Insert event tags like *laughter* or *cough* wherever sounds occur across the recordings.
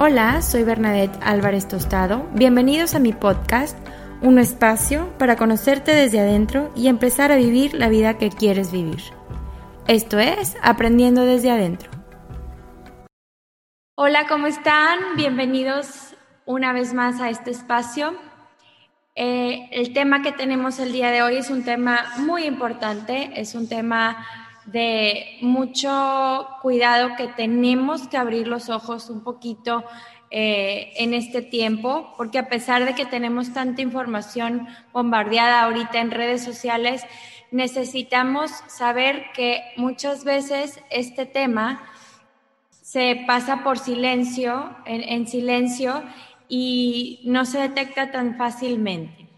Hola, soy Bernadette Álvarez Tostado. Bienvenidos a mi podcast, un espacio para conocerte desde adentro y empezar a vivir la vida que quieres vivir. Esto es Aprendiendo desde adentro. Hola, ¿cómo están? Bienvenidos una vez más a este espacio. Eh, el tema que tenemos el día de hoy es un tema muy importante, es un tema de mucho cuidado que tenemos que abrir los ojos un poquito eh, en este tiempo, porque a pesar de que tenemos tanta información bombardeada ahorita en redes sociales, necesitamos saber que muchas veces este tema se pasa por silencio, en silencio, y no se detecta tan fácilmente.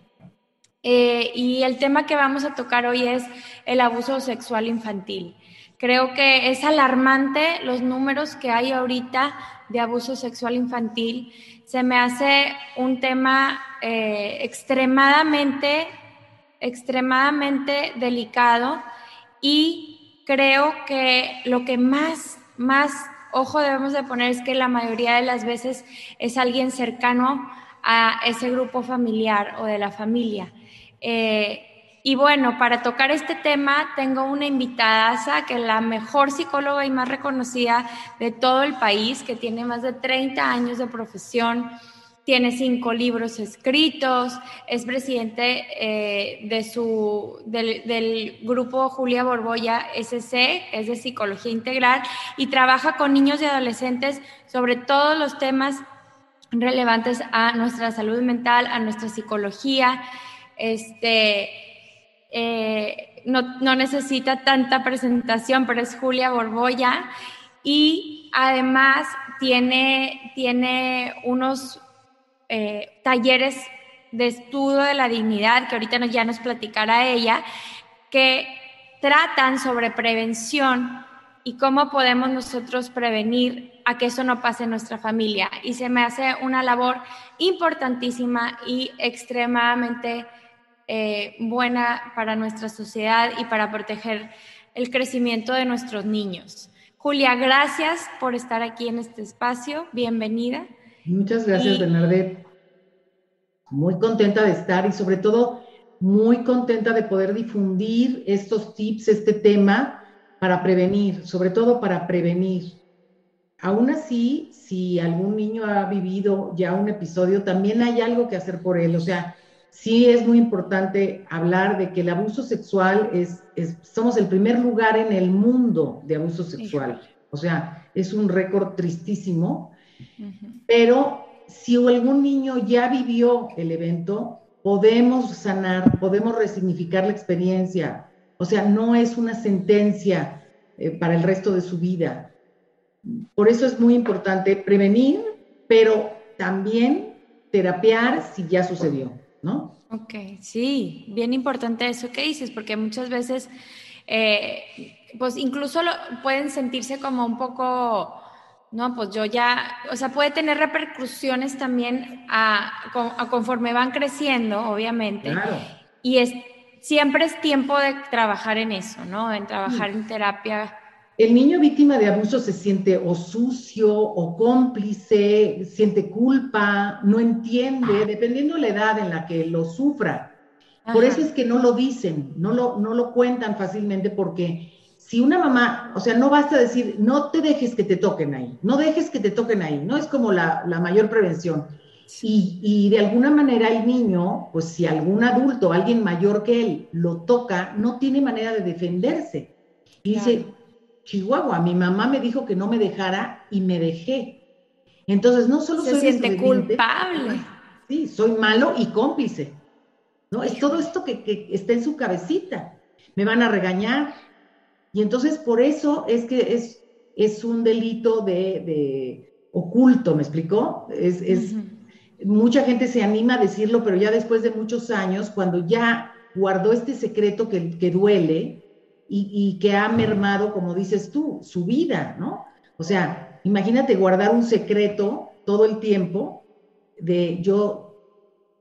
Eh, y el tema que vamos a tocar hoy es el abuso sexual infantil. Creo que es alarmante los números que hay ahorita de abuso sexual infantil. Se me hace un tema eh, extremadamente, extremadamente delicado y creo que lo que más, más ojo debemos de poner es que la mayoría de las veces es alguien cercano a ese grupo familiar o de la familia. Eh, y bueno, para tocar este tema tengo una invitada que es la mejor psicóloga y más reconocida de todo el país, que tiene más de 30 años de profesión, tiene cinco libros escritos, es presidente eh, de su, del, grupo Julia Borboya SC, es de psicología integral, y trabaja con niños y adolescentes sobre todos los temas relevantes a nuestra salud mental, a nuestra psicología. Este, eh, no, necesita tanta presentación, pero es Julia Borboya y además tiene, tiene unos eh, talleres de estudio de la dignidad, que ahorita ya nos platicará ella, que tratan sobre prevención y cómo podemos nosotros prevenir a que eso no pase en nuestra familia. Y se me hace una labor importantísima y extremadamente eh, buena para nuestra sociedad y para proteger el crecimiento de nuestros niños. Julia, gracias por estar aquí en este espacio. Bienvenida. Muchas gracias, Bernadette. Muy contenta de estar y sobre todo muy contenta de poder difundir estos tips, este tema para prevenir, sobre todo para prevenir. Aún así, si algún niño ha vivido ya un episodio, también hay algo que hacer por él. O sea, sí es muy importante hablar de que el abuso sexual es, somos el primer lugar en el mundo de abuso sexual. O sea, es un récord tristísimo, pero si algún niño ya vivió el evento, podemos sanar, podemos resignificar la experiencia. O sea, no es una sentencia eh, para el resto de su vida. Por eso es muy importante prevenir, pero también terapiar si ya sucedió. ¿No? Ok, sí, bien importante eso que dices, porque muchas veces, eh, pues incluso pueden sentirse como un poco no, pues yo ya, o sea, puede tener repercusiones también a, conforme van creciendo, obviamente. Claro. Y es, siempre es tiempo de trabajar en eso, ¿no? En trabajar en terapia. El niño víctima de abuso se siente o sucio o cómplice, siente culpa, no entiende, dependiendo de la edad en la que lo sufra. Por eso es que no lo dicen, no lo, no lo cuentan fácilmente porque si una mamá, o sea, no basta decir, no te dejes que te toquen ahí, no dejes que te toquen ahí, no es como la, mayor prevención. Y, de alguna manera el niño, pues si algún adulto, alguien mayor que él, lo toca, no tiene manera de defenderse. Y dice, Chihuahua, mi mamá me dijo que no me dejara y me dejé. Entonces, no solo Se siente culpable. Sí, soy malo y cómplice. ¿no? Es todo esto que, que está en su cabecita. Me van a regañar, y entonces por eso es que es, es un delito de, oculto, ¿me explicó? Es, Mucha gente se anima a decirlo, pero ya después de muchos años, cuando ya guardó este secreto que, que duele y, y, que ha mermado, como dices tú, su vida, ¿no? O sea, imagínate guardar un secreto todo el tiempo de yo,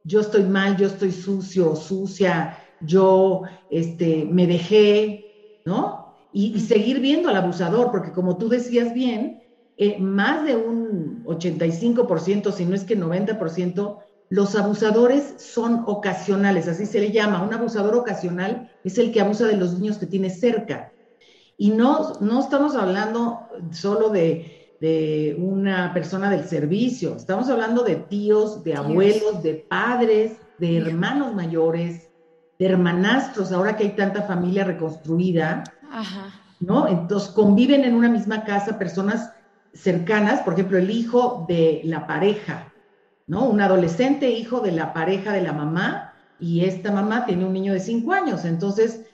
yo estoy mal, yo estoy sucio, sucia, yo este, me dejé, ¿no? y, seguir viendo al abusador, porque como tú decías bien, eh, más de un 85%, si no es que 90%, los abusadores son ocasionales, así se le llama. Un abusador ocasional es el que abusa de los niños que tiene cerca. Y no, no estamos hablando solo de, de una persona del servicio, estamos hablando de tíos, de abuelos, de padres, de hermanos mayores, de hermanastros, ahora que hay tanta familia reconstruida, ¿no? Entonces conviven en una misma casa personas cercanas, por ejemplo, el hijo de la pareja, ¿no? Un adolescente hijo de la pareja de la mamá y esta mamá tiene un niño de cinco años. Entonces,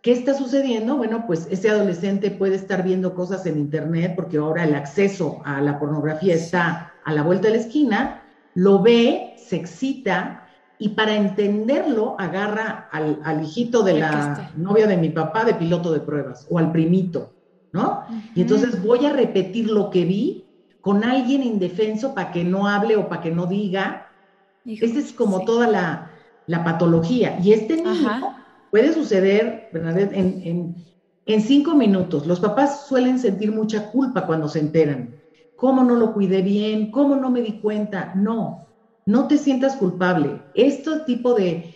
¿qué está sucediendo? Bueno, pues ese adolescente puede estar viendo cosas en internet porque ahora el acceso a la pornografía está a la vuelta de la esquina, lo ve, se excita, y para entenderlo agarra al, hijito de la novia de mi papá de piloto de pruebas o al primito, ¿no? Y entonces voy a repetir lo que vi con alguien indefenso para que no hable o para que no diga. Esa es como toda la, patología. Y este niño puede suceder, Bernadette, en, en cinco minutos. Los papás suelen sentir mucha culpa cuando se enteran. ¿Cómo no lo cuidé bien? ¿Cómo no me di cuenta? No, no te sientas culpable. Este tipo de,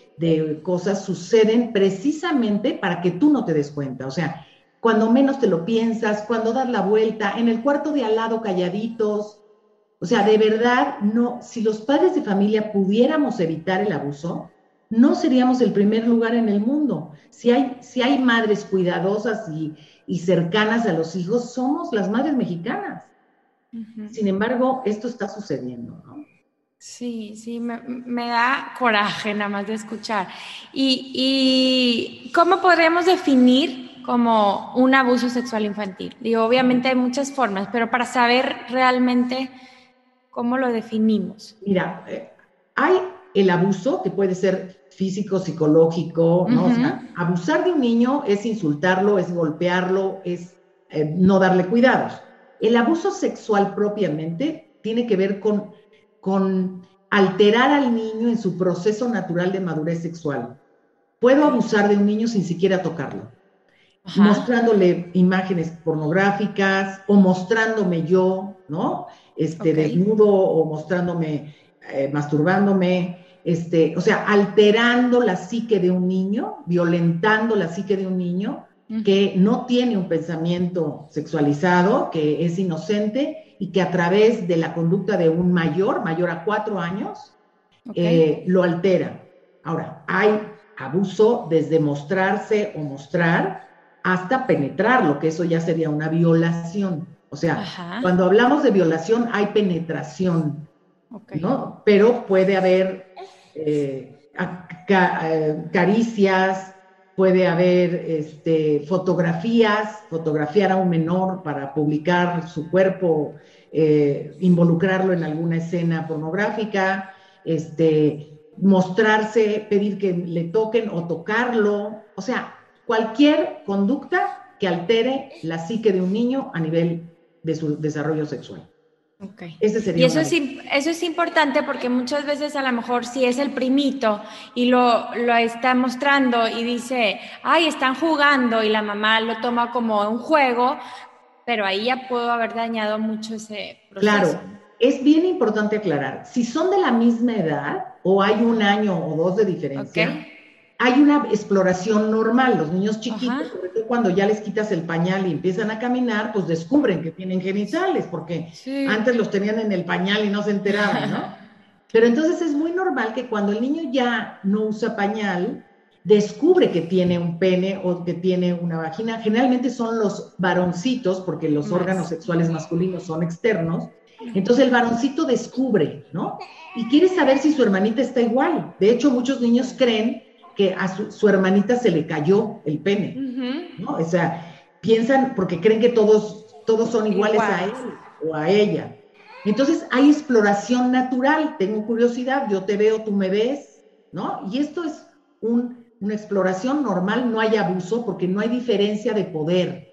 cosas suceden precisamente para que tú no te des cuenta. O sea, cuando menos te lo piensas, cuando das la vuelta, en el cuarto de al lado calladitos. O sea, de verdad, no, si los padres de familia pudiéramos evitar el abuso, no seríamos el primer lugar en el mundo. Si hay, si hay madres cuidadosas y, cercanas a los hijos, somos las madres mexicanas. Sin embargo, esto está sucediendo, ¿no? Sí, sí, me, da coraje nada más de escuchar. ¿Y, cómo podríamos definir como un abuso sexual infantil? Digo, obviamente hay muchas formas, pero para saber realmente cómo lo definimos. Mira, eh, hay el abuso que puede ser físico, psicológico, ¿no? O sea, abusar de un niño es insultarlo, es golpearlo, es eh, no darle cuidados. El abuso sexual propiamente tiene que ver con con alterar al niño en su proceso natural de madurez sexual. Puedo abusar de un niño sin siquiera tocarlo, mostrándole imágenes pornográficas o mostrándome yo, ¿no? Este, desnudo o mostrándome, eh, masturbándome, este, o sea, alterando la psique de un niño, violentando la psique de un niño que no tiene un pensamiento sexualizado, que es inocente y que a través de la conducta de un mayor, mayor a cuatro años, eh, lo altera. Ahora, hay abuso desde mostrarse o mostrar hasta penetrarlo, que eso ya sería una violación. O sea, cuando hablamos de violación hay penetración, ¿no? Pero puede haber eh, eh, caricias, puede haber este, fotografías, fotografiar a un menor para publicar su cuerpo, eh, involucrarlo en alguna escena pornográfica, este, mostrarse, pedir que le toquen o tocarlo, o sea, cualquier conducta que altere la psique de un niño a nivel de su desarrollo sexual. Okay. sería y eso es, eso es importante porque muchas veces a lo mejor si es el primito y lo, lo está mostrando y dice, ay, están jugando y la mamá lo toma como un juego, pero ahí ya puedo haber dañado mucho ese proceso. Claro, es bien importante aclarar, si son de la misma edad o hay un año o dos de diferencia, hay una exploración normal. Los niños chiquitos, sobre todo cuando ya les quitas el pañal y empiezan a caminar, pues descubren que tienen genitales, porque antes los tenían en el pañal y no se enteraban, ¿no? *laughs* Pero entonces es muy normal que cuando el niño ya no usa pañal, descubre que tiene un pene o que tiene una vagina. Generalmente son los varoncitos, porque los órganos sexuales masculinos son externos. Entonces el varoncito descubre, ¿no? Y quiere saber si su hermanita está igual. De hecho, muchos niños creen que a su, hermanita se le cayó el pene, ¿no? O sea, piensan porque creen que todos, todos son iguales a él o a ella. Entonces hay exploración natural, tengo curiosidad, yo te veo, tú me ves, ¿no? Y esto es una exploración normal, no hay abuso porque no hay diferencia de poder.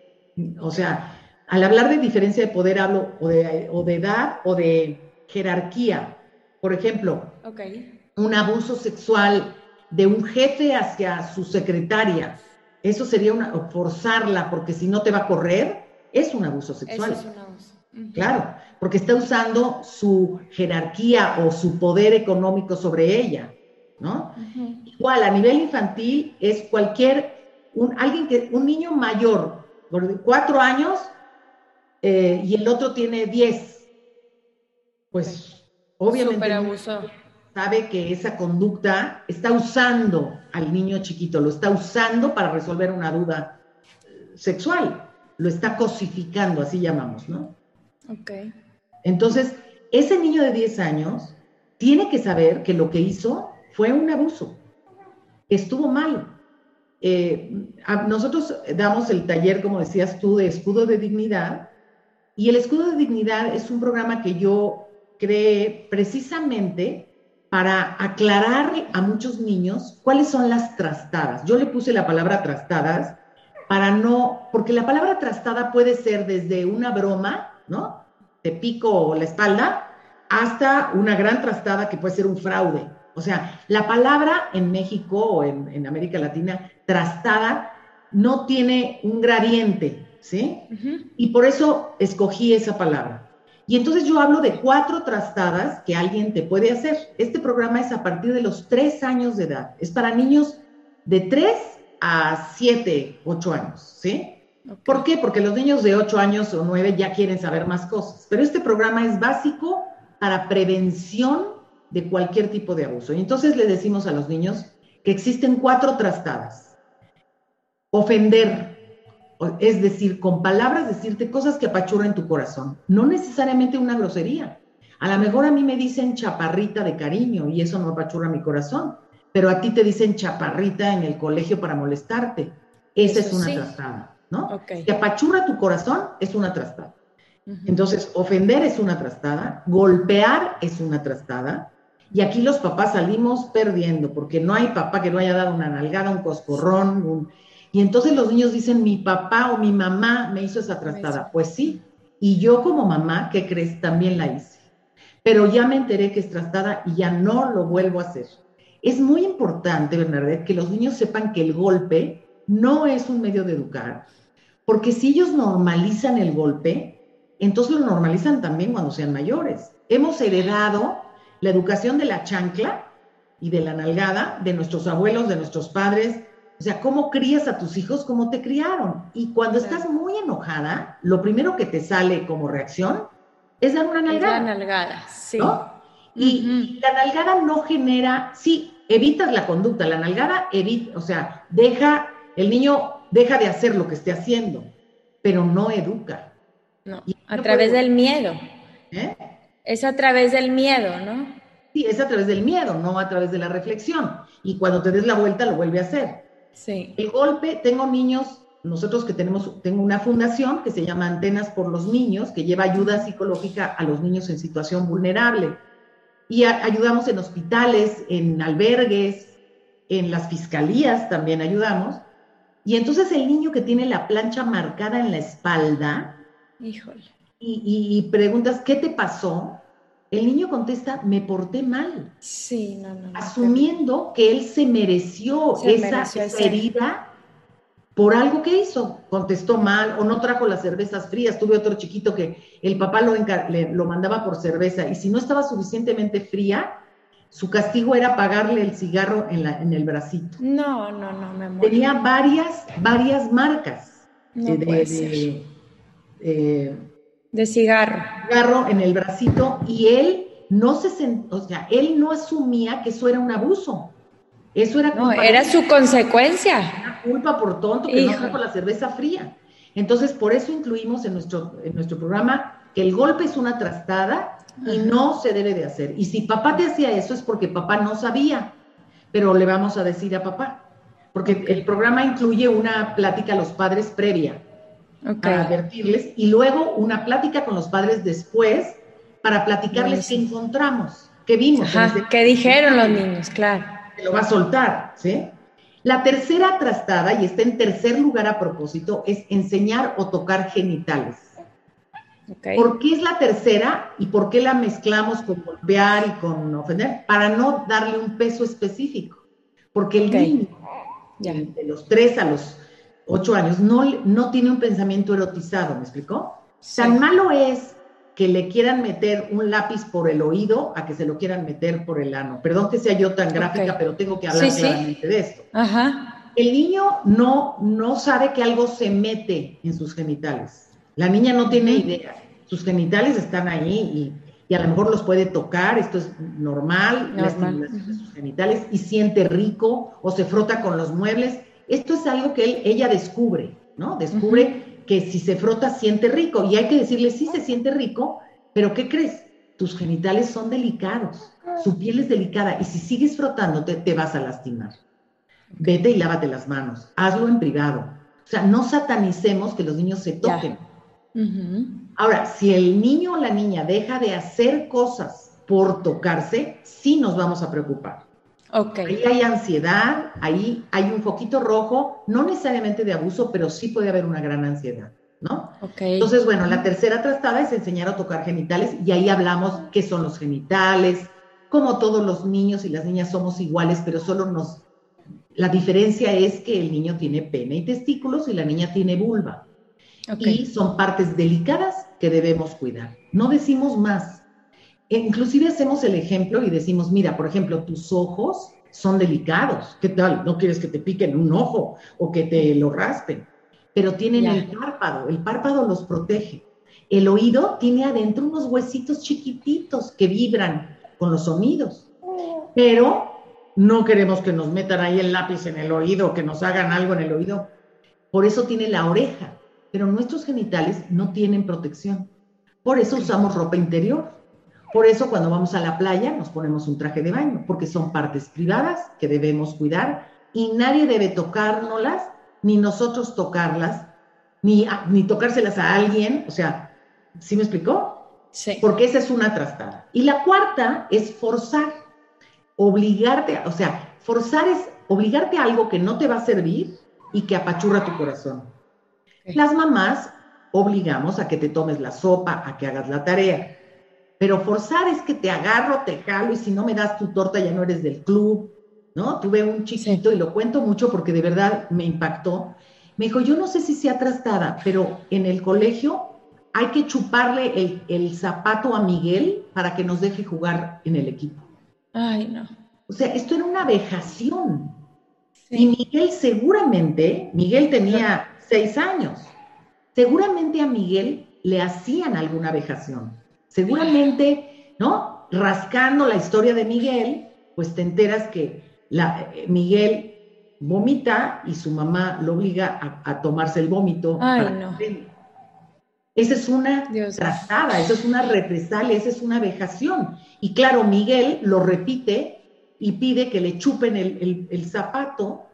O sea, al hablar de diferencia de poder hablo o de, o de edad o de jerarquía. Por ejemplo, un abuso sexual de un jefe hacia su secretaria. Eso sería una, forzarla, porque si no te va a correr, es un abuso sexual. es un abuso. Claro, porque está usando su jerarquía o su poder económico sobre ella, ¿no? Igual, a nivel infantil es cualquier, un, alguien que, un niño mayor, de cuatro años, eh, y el otro tiene diez, pues obviamente sabe que esa conducta está usando al niño chiquito, lo está usando para resolver una duda eh, sexual, lo está cosificando, así llamamos, ¿no? Ok. Entonces, ese niño de 10 años tiene que saber que lo que hizo fue un abuso, estuvo mal. Eh, nosotros damos el taller, como decías tú, de escudo de dignidad, y el escudo de dignidad es un programa que yo creé precisamente para aclarar a muchos niños cuáles son las trastadas. Yo le puse la palabra trastadas para no, porque la palabra trastada puede ser desde una broma, ¿no? Te pico la espalda, hasta una gran trastada que puede ser un fraude. O sea, la palabra en México o en, en América Latina, trastada, no tiene un gradiente, ¿sí? Y por eso escogí esa palabra. Y entonces yo hablo de cuatro trastadas que alguien te puede hacer. Este programa es a partir de los tres años de edad. Es para niños de tres a siete, ocho años, ¿sí? ¿Por qué? Porque los niños de ocho años o nueve ya quieren saber más cosas. Pero este programa es básico para prevención de cualquier tipo de abuso. Y entonces le decimos a los niños que existen cuatro trastadas. Ofender, es decir, con palabras decirte cosas que apachurran tu corazón, no necesariamente una grosería. A lo mejor a mí me dicen chaparrita de cariño y eso no apachurra mi corazón, pero a ti te dicen chaparrita en el colegio para molestarte. Esa es una trastada, ¿no? Que apachurra tu corazón es una trastada. Entonces, ofender es una trastada, golpear es una trastada, y aquí los papás salimos perdiendo, porque no hay papá que no haya dado una nalgada, un coscorrón, un, y entonces los niños dicen, mi papá o mi mamá me hizo esa trastada. Pues sí, y yo como mamá, ¿qué crees? También la hice. Pero ya me enteré que es trastada y ya no lo vuelvo a hacer. Es muy importante, Bernadette, que los niños sepan que el golpe no es un medio de educar, porque si ellos normalizan el golpe, entonces lo normalizan también cuando sean mayores. Hemos heredado la educación de la chancla y de la nalgada de nuestros abuelos, de nuestros padres, o sea, ¿cómo crías a tus hijos como te criaron? Y cuando estás muy enojada, lo primero que te sale como reacción es dar una nalgada. La nalgada, sí. Y, la nalgada no genera, sí, evitas la conducta, la nalgada evita, o sea, deja, el niño deja de hacer lo que esté haciendo, pero no educa. No, a través del miedo. ¿Eh? Es a través del miedo, ¿no? Sí, es a través del miedo, no a través de la reflexión. Y cuando te des la vuelta, lo vuelve a hacer. El golpe, tengo niños, nosotros que tenemos, tengo una fundación que se llama Antenas por los Niños, que lleva ayuda psicológica a los niños en situación vulnerable. y ayudamos en hospitales, en albergues, en las fiscalías también ayudamos. Y entonces el niño que tiene la plancha marcada en la espalda, Híjole. Y, y, preguntas, ¿qué te pasó? El niño contesta, me porté mal. Sí, no, no. asumiendo que él se mereció, esa, herida por algo que hizo. Contestó mal o no trajo las cervezas frías. Tuve otro chiquito que el papá lo, lo mandaba por cerveza y si no estaba suficientemente fría, su castigo era pagarle el cigarro en, la, en el bracito. No, no, no, me muero. Tenía varias, varias marcas de, eh, de, cigarro. Cigarro en el bracito y él no se o sea, él no asumía que eso era un abuso. Eso era No, era su consecuencia. Era culpa por tonto que no trajo la cerveza fría. Entonces, por eso incluimos en nuestro, en nuestro programa que el golpe es una trastada y no se debe de hacer. Y si papá te hacía eso es porque papá no sabía, pero le vamos a decir a papá, porque el programa incluye una plática a los padres previa para advertirles y luego una plática con los padres después para platicarles qué encontramos, qué vimos. qué dijeron los niños, claro. Se lo va a soltar, ¿sí? La tercera trastada, y está en tercer lugar a propósito, es enseñar o tocar genitales. ¿Por qué es la tercera y por qué la mezclamos con golpear y con ofender? Para no darle un peso específico. Porque el niño, de los tres a los ocho años, no, no tiene un pensamiento erotizado, ¿me explicó? Tan malo es que le quieran meter un lápiz por el oído a que se lo quieran meter por el ano. Perdón que sea yo tan gráfica, pero tengo que hablar claramente de esto. El niño no, no sabe que algo se mete en sus genitales. La niña no tiene idea. Sus genitales están ahí y, a lo mejor los puede tocar, esto es normal, la estimulación de sus genitales, y siente rico o se frota con los muebles. Esto es algo que ella descubre, ¿no? Descubre que si se frota siente rico y hay que decirle, sí se siente rico, pero ¿qué crees? Tus genitales son delicados, su piel es delicada y si sigues frotándote te vas a lastimar. Vete y lávate las manos, hazlo en privado. O sea, no satanicemos que los niños se toquen. Ahora, si el niño o la niña deja de hacer cosas por tocarse, sí nos vamos a preocupar. Ahí hay ansiedad, ahí hay un foquito rojo, no necesariamente de abuso, pero sí puede haber una gran ansiedad, ¿no? Entonces, bueno, la tercera trastada es enseñar a tocar genitales y ahí hablamos qué son los genitales, como todos los niños y las niñas somos iguales, pero solo nos... La diferencia es que el niño tiene pene y testículos y la niña tiene vulva y son partes delicadas que debemos cuidar. No decimos más. E inclusive hacemos el ejemplo y decimos, mira, por ejemplo, tus ojos son delicados. ¿Qué tal? No quieres que te piquen un ojo o que te lo raspen, pero tienen el párpado. El párpado los protege. El oído tiene adentro unos huesitos chiquititos que vibran con los sonidos. Pero no queremos que nos metan ahí el lápiz en el oído, que nos hagan algo en el oído. Por eso tiene la oreja pero nuestros genitales no tienen protección. Por eso usamos ropa interior. Por eso cuando vamos a la playa nos ponemos un traje de baño, porque son partes privadas que debemos cuidar y nadie debe tocárnoslas, ni nosotros tocarlas, ni, ni tocárselas a alguien. O sea, ¿sí me explicó? Sí. Porque esa es una trastada. Y la cuarta es forzar, obligarte, o sea, forzar es obligarte a algo que no te va a servir y que apachurra tu corazón. Las mamás obligamos a que te tomes la sopa, a que hagas la tarea. Pero forzar es que te agarro, te jalo y si no me das tu torta ya no eres del club, ¿no? Tuve un chiquito y lo cuento mucho porque de verdad me impactó. Me dijo, yo no sé si sea trastada, pero en el colegio hay que chuparle el, zapato a Miguel para que nos deje jugar en el equipo. Ay, no. O sea, esto era una vejación. Y Miguel seguramente, Miguel tenía seis años. Seguramente a Miguel le hacían alguna vejación. Seguramente, ¿no? Rascando la historia de Miguel, pues te enteras que la, eh, Miguel vomita y su mamá lo obliga a, tomarse el vómito. Ay, no. Esa es una trazada, esa es una represalia, esa es una vejación. Y claro, Miguel lo repite y pide que le chupen el zapato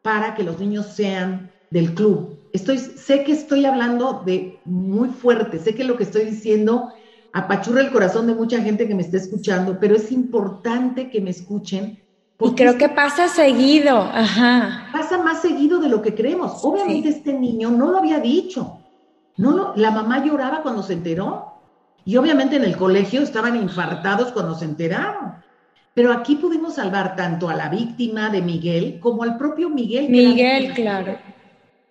para que los niños sean del club. Estoy, sé que estoy hablando de muy fuerte, sé que lo que estoy diciendo apachurra el corazón de mucha gente que me está escuchando, pero es importante que me escuchen. Y creo que pasa seguido, ajá. Pasa más seguido de lo que creemos. Obviamente este niño no lo había dicho. No la mamá lloraba cuando se enteró. Y obviamente en el colegio estaban infartados cuando se enteraron. Pero aquí pudimos salvar tanto a la víctima de Miguel como al propio Miguel. Miguel, claro.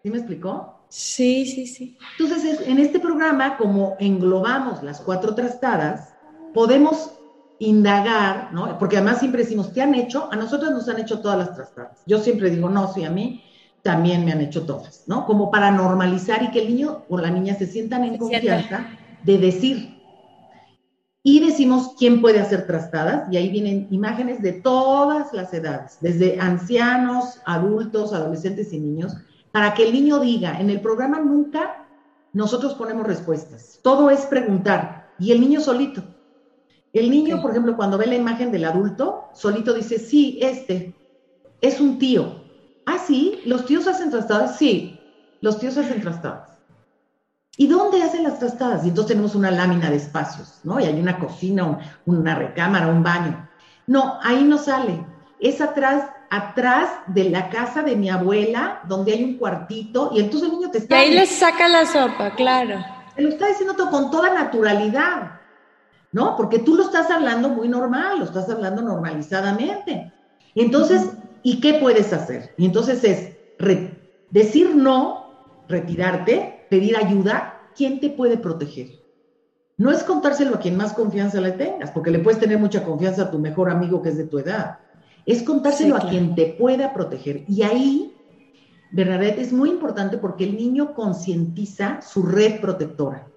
¿Sí me explicó? Sí, sí, sí. Entonces, en este programa, como englobamos las cuatro trastadas, podemos indagar, ¿no? Porque además siempre decimos, ¿te han hecho? A nosotros nos han hecho todas las trastadas. Yo siempre digo, no, sí, a mí también me han hecho todas, ¿no? Como para normalizar y que el niño o la niña se sientan en confianza de decir, y decimos quién puede hacer trastadas, y ahí vienen imágenes de todas las edades, desde ancianos, adultos, adolescentes y niños, para que el niño diga, en el programa nunca nosotros ponemos respuestas, todo es preguntar, y el niño solito. El niño, por ejemplo, cuando ve la imagen del adulto, solito dice, sí, este es un tío. Ah, sí, los tíos hacen trastadas, sí, los tíos hacen trastadas. ¿Y dónde hacen las trastadas? Y entonces tenemos una lámina de espacios, ¿no? Y hay una cocina, una recámara, un baño. No, ahí no sale. Es atrás, atrás de la casa de mi abuela, donde hay un cuartito, y entonces el niño te está... Y ahí le saca la sopa, claro. Te lo está diciendo todo con toda naturalidad, ¿no? Porque tú lo estás hablando muy normal, lo estás hablando normalizadamente. Entonces, ¿y qué puedes hacer? Y entonces es decir no, retirarte, pedir ayuda, ¿quién te puede proteger? No es contárselo a quien más confianza le tengas, porque le puedes tener mucha confianza a tu mejor amigo que es de tu edad. Es contárselo a quien te pueda proteger. Y ahí, Bernadette, es muy importante porque el niño concientiza su red protectora.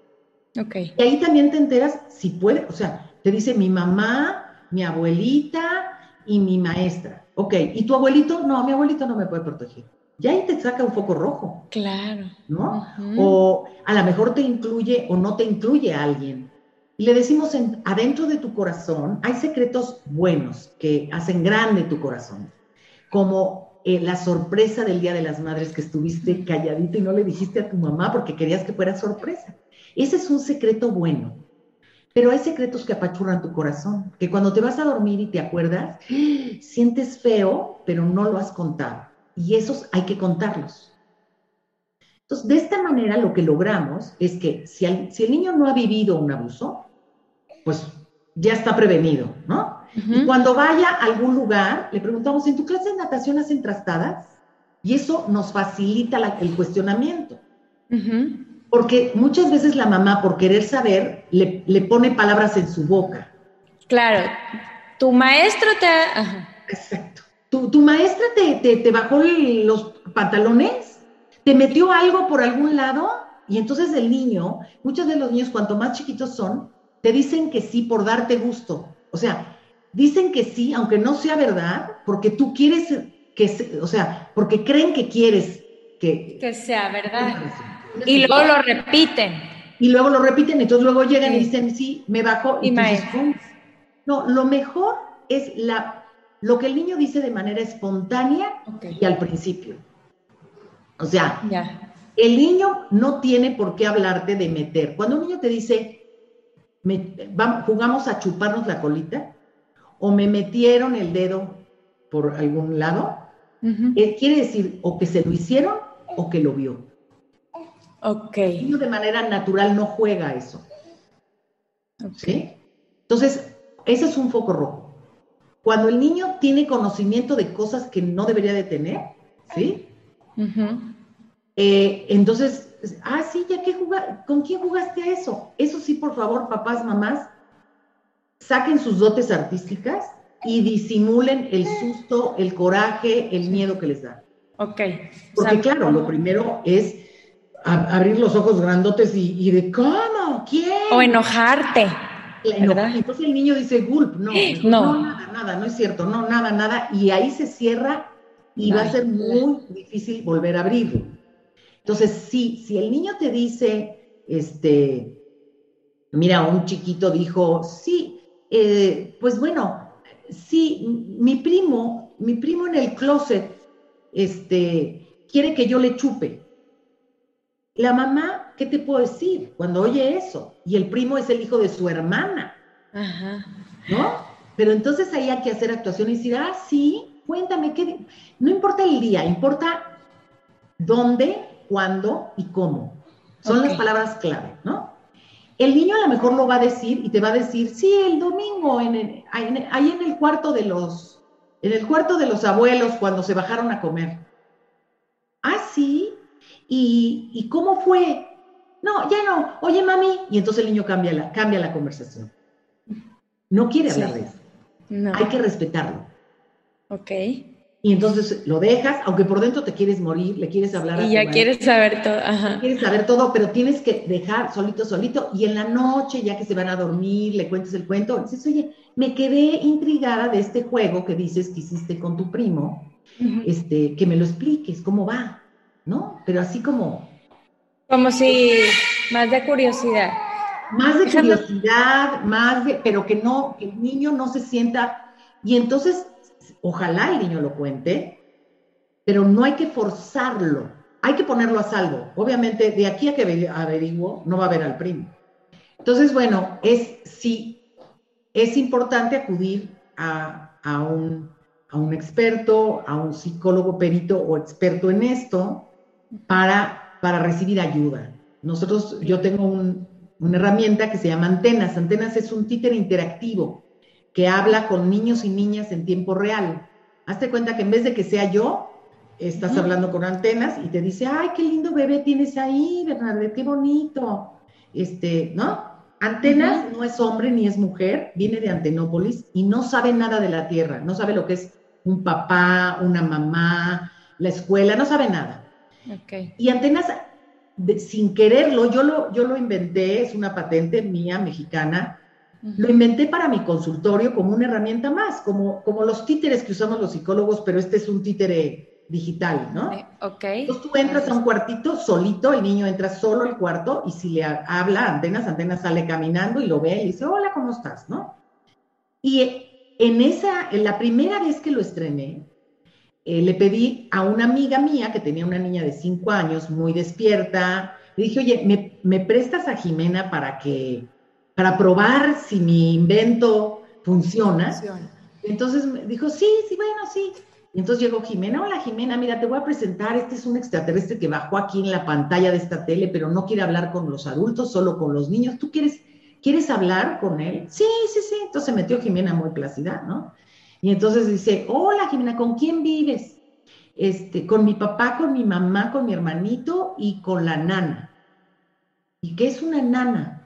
Okay. Y ahí también te enteras si puede, o sea, te dice mi mamá, mi abuelita y mi maestra. Ok, ¿y tu abuelito? No, mi abuelito no me puede proteger ya ahí te saca un foco rojo. Claro. ¿No? O a lo mejor te incluye o no te incluye a alguien. Le decimos, adentro de tu corazón hay secretos buenos que hacen grande tu corazón, como eh, la sorpresa del Día de las Madres que estuviste calladito y no le dijiste a tu mamá porque querías que fuera sorpresa. Ese es un secreto bueno. Pero hay secretos que apachurran tu corazón, que cuando te vas a dormir y te acuerdas, *gasps* sientes feo, pero no lo has contado y esos hay que contarlos. Entonces, de esta manera lo que logramos es que si el niño no ha vivido un abuso, pues ya está prevenido, ¿no? Y cuando vaya a algún lugar, le preguntamos, ¿en tu clase de natación hacen trastadas? Y eso nos facilita el cuestionamiento. Porque muchas veces la mamá, por querer saber, le, le, pone palabras en su boca. Claro, tu maestro te... Exacto. ¿Tu, maestra te, bajó los pantalones? ¿Te metió algo por algún lado? Y entonces el niño, muchos de los niños, cuanto más chiquitos son, te dicen que sí por darte gusto. O sea, dicen que sí, aunque no sea verdad, porque tú quieres que, o sea, porque creen que quieres que... Que sea verdad. Y luego lo repiten. Y luego lo repiten, entonces luego llegan y dicen, sí, me bajo. Y, no, lo mejor es la lo que el niño dice de manera espontánea y al principio. O sea, el niño no tiene por qué hablarte de meter. Cuando un niño te dice, vamos, jugamos a chuparnos la colita, o me metieron el dedo por algún lado, él quiere decir o que se lo hicieron o que lo vio. Ok. El niño de manera natural no juega eso. ¿Sí? Entonces, ese es un foco rojo. Cuando el niño tiene conocimiento de cosas que no debería de tener, ¿sí? Eh, entonces, ah, sí, ya ¿con quién jugaste a eso? Eso sí, por favor, papás, mamás, saquen sus dotes artísticas y disimulen el susto, el coraje, el miedo que les da. Ok. Porque claro, lo primero es abrir los ojos grandotes y, y de ¿cómo? ¿Quién? O enojarte. Entonces el niño dice, gulp, *gasps* no, no, nada, nada, no es cierto, no, nada, nada, y ahí se cierra y va a ser muy difícil volver a abrirlo. Entonces, sí, si el niño te dice, este, mira, un chiquito dijo, sí, eh, pues bueno, sí, mi primo, mi primo en el closet, este, quiere que yo le chupe. La mamá ¿qué te puedo decir? Cuando oye eso, y el primo es el hijo de su hermana, Ajá. ¿no? Pero entonces ahí hay que hacer actuación y decir, ah, sí, cuéntame, ¿qué? No importa el día, importa dónde, cuándo y cómo. Son las palabras clave, ¿no? El niño a lo mejor lo va a decir y te va a decir, sí, el domingo, en ahí en el cuarto de los, en el cuarto de los abuelos cuando se bajaron a comer. Ah, sí. ¿Y, cómo fue? No, ya no. Oye, mami. Y entonces el niño cambia la, cambia la conversación. No quiere hablar de eso. No. Hay que respetarlo. Ok. Y entonces lo dejas, aunque por dentro te quieres morir, le quieres hablar y a Y ya quieres saber todo. Ajá. Quieres saber todo, pero tienes que dejar solito, solito. Y en la noche, ya que se van a dormir, le cuentes el cuento, dices, oye, me quedé intrigada de este juego que dices que hiciste con tu primo, este, que me lo expliques, cómo va, ¿no? Pero así como... Como si más de curiosidad. Más de curiosidad, más de, pero que no, que el niño no se sienta, y entonces Ojalá el niño lo cuente, pero no hay que forzarlo, hay que ponerlo a salvo. Obviamente, de aquí a que averiguo, no va a ver al primo. Entonces, bueno, es sí, es importante acudir a, un, a un experto, a un psicólogo perito o experto en esto para, para recibir ayuda. Nosotros, yo tengo una herramienta que se llama Antenas. Antenas es un títer interactivo que habla con niños y niñas en tiempo real. Hazte cuenta que en vez de que sea yo, estás hablando con antenas y te dice, ay, qué lindo bebé tienes ahí, Bernardo, qué bonito. Este, ¿no? Antenas no es hombre ni es mujer, viene de Antenópolis y no sabe nada de la tierra, no sabe lo que es un papá, una mamá, la escuela, no sabe nada. Y Antenas, sin quererlo, yo lo, yo lo inventé, es una patente mía, mexicana, lo inventé para mi consultorio como una herramienta más, como, como los títeres que usamos los psicólogos, pero este es un títere digital, ¿no? Ok. Entonces tú entras a un cuartito solito, el niño entra solo al cuarto y si le habla antenas, antenas sale caminando y lo ve y dice, hola, ¿cómo estás? ¿No? Y en esa, en la primera vez que lo estrené, eh, le pedí a una amiga mía que tenía una niña de cinco años, muy despierta, le dije, oye, ¿me, me prestas a Jimena para que para probar si mi invento funciona. Entonces me dijo, sí, sí, bueno, sí. Y entonces llegó Jimena, hola Jimena, mira, te voy a presentar, este es un extraterrestre que bajó aquí en la pantalla de esta tele, pero no quiere hablar con los adultos, solo con los niños. ¿Tú quieres, quieres hablar con él? Sí, sí, sí. Entonces metió Jimena muy plácida, ¿no? Y entonces dice, hola Jimena, ¿con quién vives? Este, con mi papá, con mi mamá, con mi hermanito y con la nana. ¿Y qué es una nana?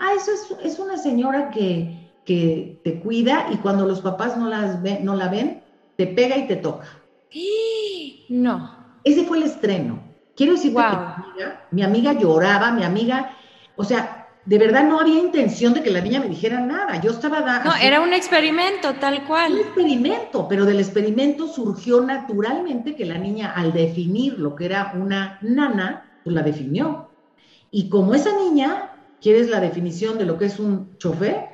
Ah, eso es, una señora que, te cuida y cuando los papás no, las no la ven, te pega y te toca. *gasps* No. Ese fue el estreno. Quiero decir que mi amiga, lloraba, mi amiga, o sea, de verdad no había intención de que la niña me dijera nada. Yo estaba dando. No, era un experimento, tal cual. Un experimento, pero del experimento surgió naturalmente que la niña, al definir lo que era una nana, pues la definió. Y como esa niña ¿Quieres la definición de lo que es un chofer?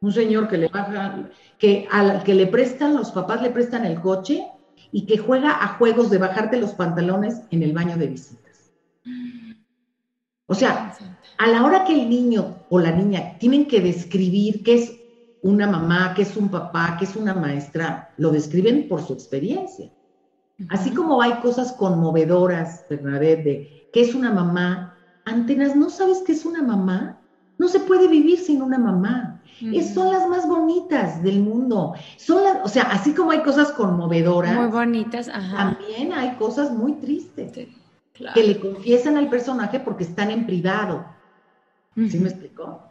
Un señor que le baja, que al que le prestan, los papás le prestan el coche y que juega a juegos de bajarte los pantalones en el baño de visitas. O sea, a la hora que el niño o la niña tienen que describir qué es una mamá, qué es un papá, qué es una maestra, lo describen por su experiencia. Así como hay cosas conmovedoras, Bernadette, de qué es una mamá, Antenas, ¿no sabes qué es una mamá? No se puede vivir sin una mamá. son las más bonitas del mundo. Son las, o sea, así como hay cosas conmovedoras. Muy bonitas, También hay cosas muy tristes. Que le confiesan al personaje porque están en privado. ¿Sí me explicó?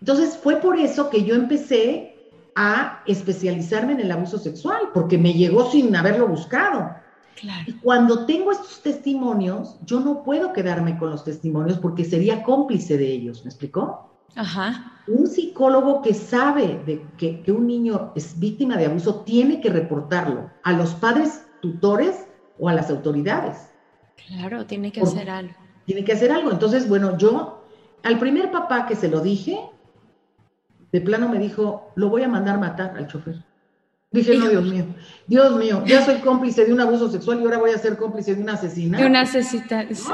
Entonces fue por eso que yo empecé a especializarme en el abuso sexual, porque me llegó sin haberlo buscado. Y cuando tengo estos testimonios, yo no puedo quedarme con los testimonios porque sería cómplice de ellos, ¿me explicó? Ajá. Un psicólogo que sabe de que, un niño es víctima de abuso tiene que reportarlo a los padres tutores o a las autoridades. Claro, tiene que hacer algo. Tiene que hacer algo. Entonces, bueno, yo al primer papá que se lo dije, de plano me dijo, lo voy a mandar matar al chofer. Dije, no, Dios mío, Dios mío, ya soy cómplice de un abuso sexual y ahora voy a ser cómplice de una asesina. De una asesina, sí.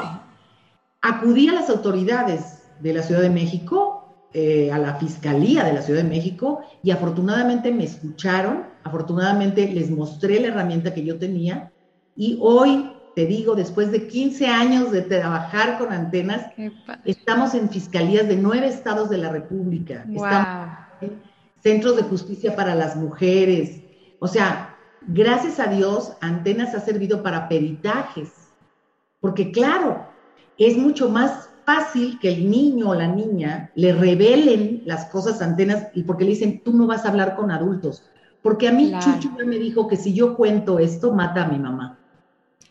acudí a las autoridades de la Ciudad de México, eh, a la Fiscalía de la Ciudad de México, y afortunadamente me escucharon, afortunadamente les mostré la herramienta que yo tenía, y hoy, te digo, después de 15 años de trabajar con antenas, estamos en fiscalías de nueve estados de la República, estamos en centros de justicia para las mujeres, o sea, gracias a Dios, Antenas ha servido para peritajes, porque claro, es mucho más fácil que el niño o la niña le revelen las cosas Antenas y porque le dicen, tú no vas a hablar con adultos. Porque a mí Chuchu me dijo que si yo cuento esto, mata a mi mamá.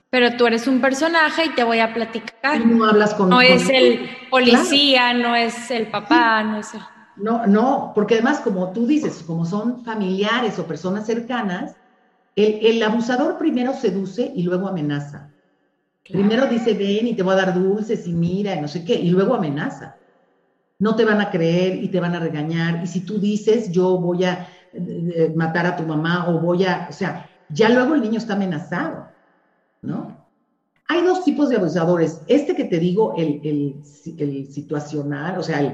Pero tú eres un personaje y te voy a platicar. no hablas con No es el policía, no es el papá, no es el... No, no, porque además, como tú dices, como son familiares o personas cercanas, el, abusador primero seduce y luego amenaza. Primero dice, ven y te voy a dar dulces y mira y no sé qué, y luego amenaza. No te van a creer y te van a regañar. Y si tú dices, yo voy a eh, eh, matar a tu mamá o voy a, o sea, ya luego el niño está amenazado, ¿no? Hay dos tipos de abusadores. Este que te digo, el, el situacional, o sea, el,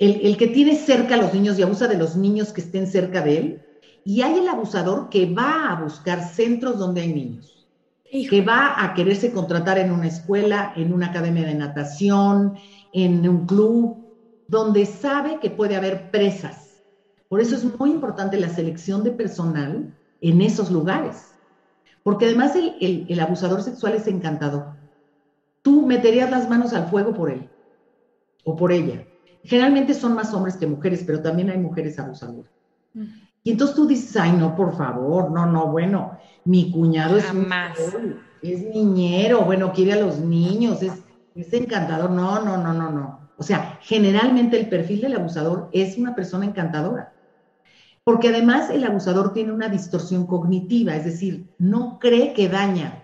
el, que tiene cerca a los niños y abusa de los niños que estén cerca de él, y hay el abusador que va a buscar centros donde hay niños, que va a quererse contratar en una escuela, en una academia de natación, en un club, donde sabe que puede haber presas. Por eso es muy importante la selección de personal en esos lugares. Porque además el, el abusador sexual es encantador. Tú meterías las manos al fuego por él o por ella generalmente son más hombres que mujeres, pero también hay mujeres abusadoras. Y entonces tú dices, ay, no, por favor, no, no, bueno, mi cuñado es es niñero, bueno, quiere a los niños, es, es encantador. No, no, no, no, no. O sea, generalmente el perfil del abusador es una persona encantadora. Porque además el abusador tiene una distorsión cognitiva, es decir, no cree que daña,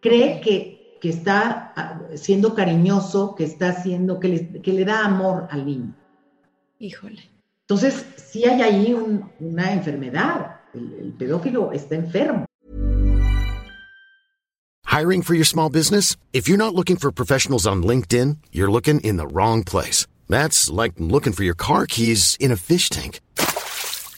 cree que que está ah, siendo cariñoso, que está haciendo, que le, que le da amor al niño. Híjole. Entonces, sí hay ahí un, una enfermedad. El, el pedófilo está enfermo. Hiring for your small business? If you're not looking for professionals on LinkedIn, you're looking in the wrong place. That's like looking for your car keys in a fish tank.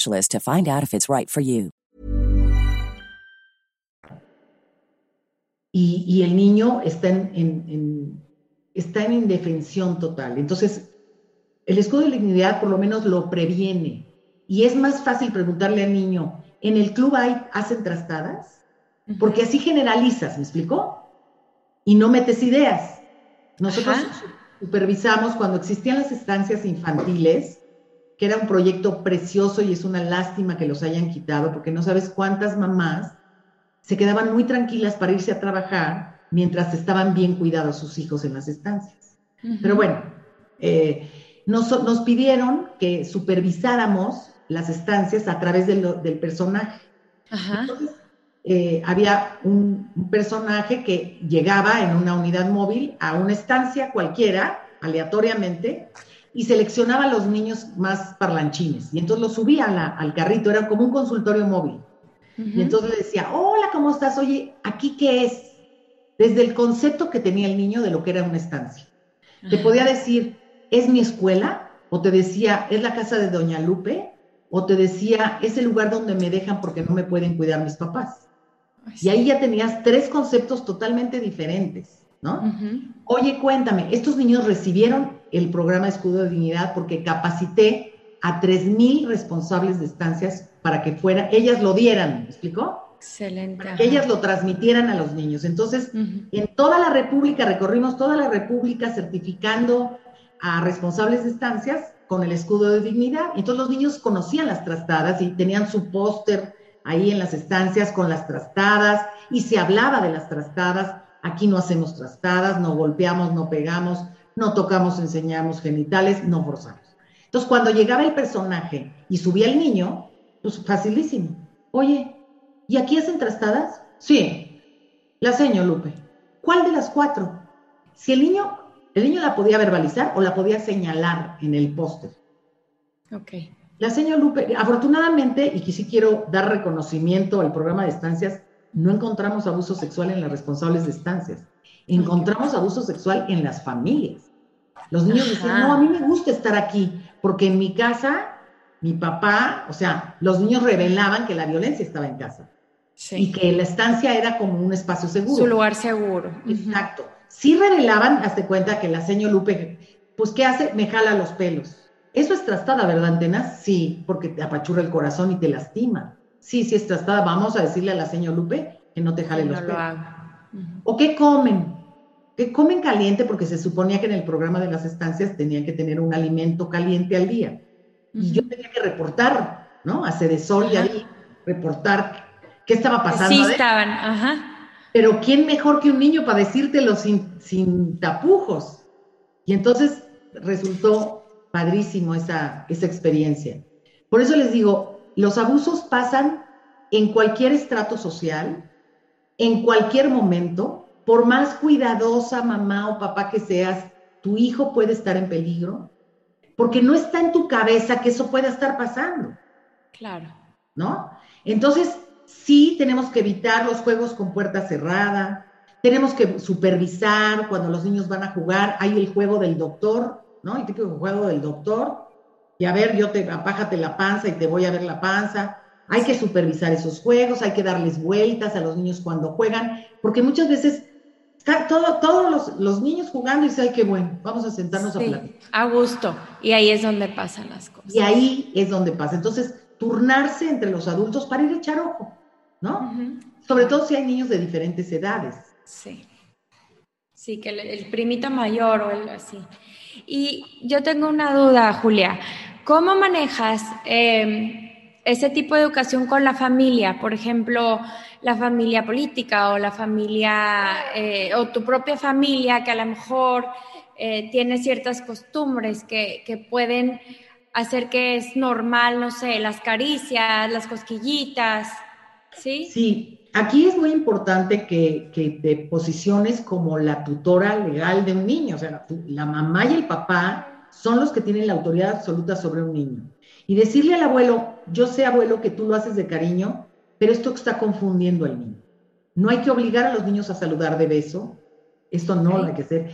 specialist to find out if it's right for you. Y, y el niño está en, en, en, está en indefensión total. Entonces, el escudo de dignidad por lo menos lo previene. Y es más fácil preguntarle al niño, ¿en el club hay, hacen trastadas? Porque así generalizas, ¿me explicó? Y no metes ideas. Nosotros supervisamos cuando existían las estancias infantiles, que era un proyecto precioso y es una lástima que los hayan quitado, porque no sabes cuántas mamás se quedaban muy tranquilas para irse a trabajar mientras estaban bien cuidados sus hijos en las estancias. Pero bueno, eh, nos, pidieron que supervisáramos las estancias a través del personaje. Entonces, eh, había un, un, personaje que llegaba en una unidad móvil a una estancia cualquiera, aleatoriamente, y seleccionaba a los niños más parlanchines. Y entonces los subía al carrito, era como un consultorio móvil. Y entonces le decía, hola, ¿cómo estás? Oye, ¿aquí qué es? Desde el concepto que tenía el niño de lo que era una estancia. Te podía decir, ¿es mi escuela? O te decía, ¿es la casa de Doña Lupe? O te decía, es el lugar donde me dejan porque no me pueden cuidar mis papás. Y ahí ya tenías tres conceptos totalmente diferentes, ¿no? Oye, cuéntame, estos niños recibieron el programa Escudo de Dignidad porque capacité a 3.000 responsables de estancias para que fuera, ellas lo dieran, ¿me explicó? Excelente. que ellas lo transmitieran a los niños. Entonces, en toda la República, recorrimos toda la República certificando a responsables de estancias con el escudo de dignidad. Entonces los niños conocían las trastadas y tenían su póster ahí en las estancias con las trastadas y se hablaba de las trastadas. Aquí no hacemos trastadas, no golpeamos, no pegamos, no tocamos, enseñamos genitales, no forzamos. Entonces cuando llegaba el personaje y subía el niño, pues facilísimo. Oye, ¿y aquí hacen trastadas? Sí. La seño, Lupe. ¿Cuál de las cuatro? Si el niño, el niño la podía verbalizar o la podía señalar en el póster. Ok. La señora Lupe, afortunadamente, y que sí quiero dar reconocimiento al programa de estancias, no encontramos abuso sexual en las responsables de estancias. Encontramos abuso sexual en las familias. Los niños decían, no, a mí me gusta estar aquí, porque en mi casa, mi papá, o sea, los niños revelaban que la violencia estaba en casa. Y que la estancia era como un espacio seguro. Su lugar seguro. Exacto. Sí revelaban, hazte cuenta que la señora Lupe, pues, ¿qué hace? Me jala los pelos eso es trastada, ¿verdad, Antenas? Sí, porque te apachurra el corazón y te lastima. Sí, sí es trastada. Vamos a decirle a la señora Lupe que no te jale los pelos. ¿O qué comen? ¿Qué comen caliente? Porque se suponía que en el programa de las estancias tenían que tener un alimento caliente al día. Y yo tenía que reportar, ¿no? A de Sol y ahí, reportar qué estaba pasando. Sí estaban, ajá. Pero ¿quién mejor que un niño para decírtelo sin, sin tapujos? Y entonces resultó padrísimo esa, esa experiencia. Por eso les digo, los abusos pasan en cualquier estrato social, en cualquier momento, por más cuidadosa mamá o papá que seas, tu hijo puede estar en peligro, porque no está en tu cabeza que eso pueda estar pasando. Claro. ¿No? Entonces, sí tenemos que evitar los juegos con puerta cerrada, tenemos que supervisar cuando los niños van a jugar, hay el juego del doctor, ¿no? El típico juego del doctor, y a ver, yo te apájate la panza y te voy a ver la panza. Hay que supervisar esos juegos, hay que darles vueltas a los niños cuando juegan, porque muchas veces están todo, todos los, niños jugando y dicen, ay, qué bueno, vamos a sentarnos a platicar. A gusto, y ahí es donde pasan las cosas. Y ahí es donde pasa. Entonces, turnarse entre los adultos para ir a echar ojo, ¿no? Sobre todo si hay niños de diferentes edades. Sí. Sí, que el, primito mayor o el así. Y yo tengo una duda, Julia. ¿Cómo manejas em, ese tipo de educación con la familia? Por ejemplo, la familia política o la familia eh, o tu propia familia que a lo mejor eh, tiene ciertas costumbres que, que pueden hacer que es normal, no sé, las caricias, las cosquillitas, ¿sí? Sí, aquí es muy importante que, que, te posiciones como la tutora legal de un niño. O sea, la mamá y el papá son los que tienen la autoridad absoluta sobre un niño. Y decirle al abuelo, yo sé abuelo que tú lo haces de cariño, pero esto está confundiendo al niño. No hay que obligar a los niños a saludar de beso. Esto no lo hay que hacer.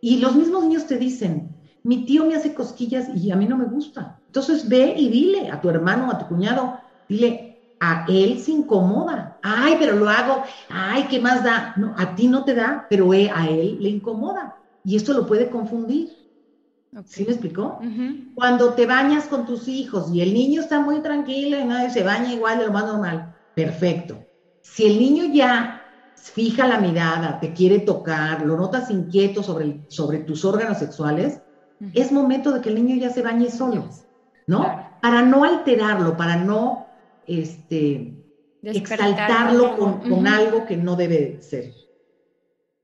Y los mismos niños te dicen, mi tío me hace cosquillas y a mí no me gusta. Entonces ve y dile a tu hermano, a tu cuñado, dile, a él se incomoda. Ay, pero lo hago. Ay, ¿qué más da? No, a ti no te da, pero e, a él le incomoda. Y esto lo puede confundir. ¿Sí me explicó? Cuando te bañas con tus hijos y el niño está muy tranquilo y nadie se baña igual de lo más normal, perfecto. Si el niño ya fija la mirada, te quiere tocar, lo notas inquieto sobre, sobre tus órganos sexuales, es momento de que el niño ya se bañe solo, ¿no? Para no alterarlo, para no este, exaltarlo con, algo que no debe ser.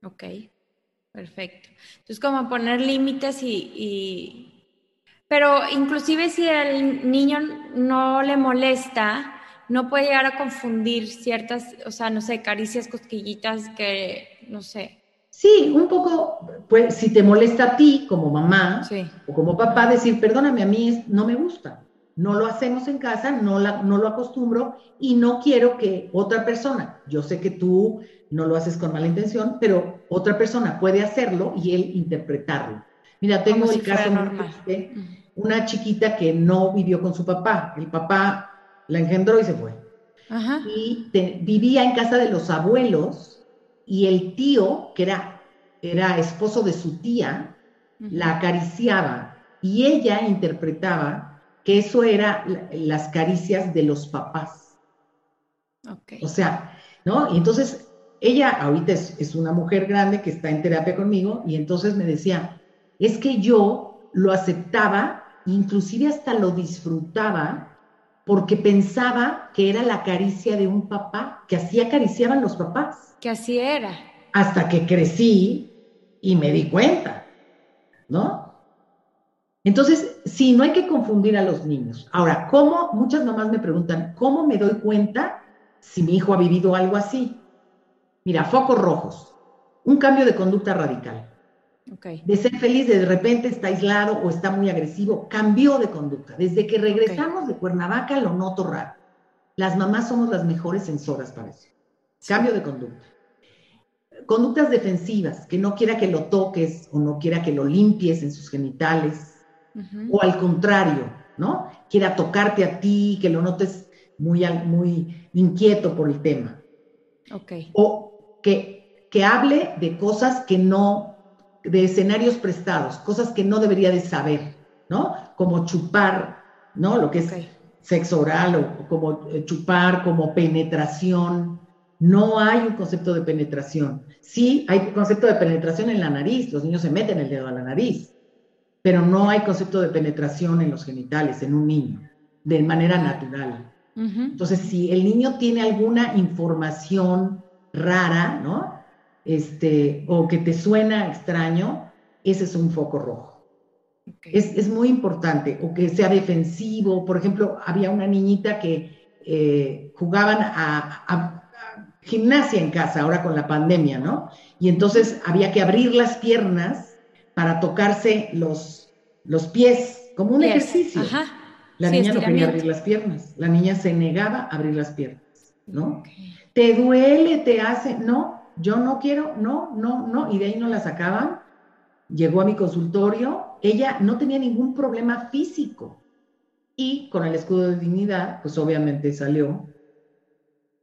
Ok, perfecto. Entonces, como poner límites y, Pero inclusive si el niño no le molesta, no puede llegar a confundir ciertas, o sea, no sé, caricias, cosquillitas que, no sé. Sí, un poco, pues si te molesta a ti como mamá o como papá, decir, perdóname, a mí no me gusta. no lo hacemos en casa, no, la, no lo acostumbro y no quiero que otra persona, yo sé que tú no lo haces con mala intención, pero otra persona puede hacerlo y él interpretarlo. Mira, tengo el caso de una chiquita que no vivió con su papá. El papá la engendró y se fue. Y vivía en casa de los abuelos y el tío, que era, era esposo de su tía, la acariciaba y ella interpretaba que eso era las caricias de los papás. O sea, ¿no? Y entonces ella ahorita es, es, una mujer grande que está en terapia conmigo y entonces me decía, es que yo lo aceptaba, inclusive hasta lo disfrutaba, porque pensaba que era la caricia de un papá, que así acariciaban los papás. Que así era. Hasta que crecí y me di cuenta, ¿no? Entonces, sí, no hay que confundir a los niños. Ahora, ¿cómo? Muchas mamás me preguntan, ¿cómo me doy cuenta si mi hijo ha vivido algo así? Mira, focos rojos, un cambio de conducta radical. De ser feliz, de, repente está aislado o está muy agresivo, cambió de conducta. Desde que regresamos de Cuernavaca lo noto raro. Las mamás somos las mejores sensoras para eso. Cambio de conducta. Conductas defensivas, que no quiera que lo toques o no quiera que lo limpies en sus genitales. O al contrario, ¿no? Quiera tocarte a ti, que lo notes muy, muy inquieto por el tema. O que, que hable de cosas que no de escenarios prestados, cosas que no debería de saber, ¿no? Como chupar, ¿no? Lo que es sexo oral o como eh, chupar, como penetración. No hay un concepto de penetración. Sí hay un concepto de penetración en la nariz, los niños se meten el dedo a la nariz, pero no hay concepto de penetración en los genitales, en un niño, de manera natural. Entonces, si el niño tiene alguna información rara, ¿no? este, o que te suena extraño, ese es un foco rojo. Es, muy importante, o que sea defensivo. Por ejemplo, había una niñita que eh, jugaban a, gimnasia en casa, ahora con la pandemia, ¿no? Y entonces había que abrir las piernas para tocarse los, los pies, como un ejercicio. La niña no quería abrir las piernas, la niña se negaba a abrir las piernas, ¿no? Te duele, te hace, no, yo no quiero, no, no, no, y de ahí no la sacaban. Llegó a mi consultorio, ella no tenía ningún problema físico. Y con el escudo de dignidad, pues obviamente salió,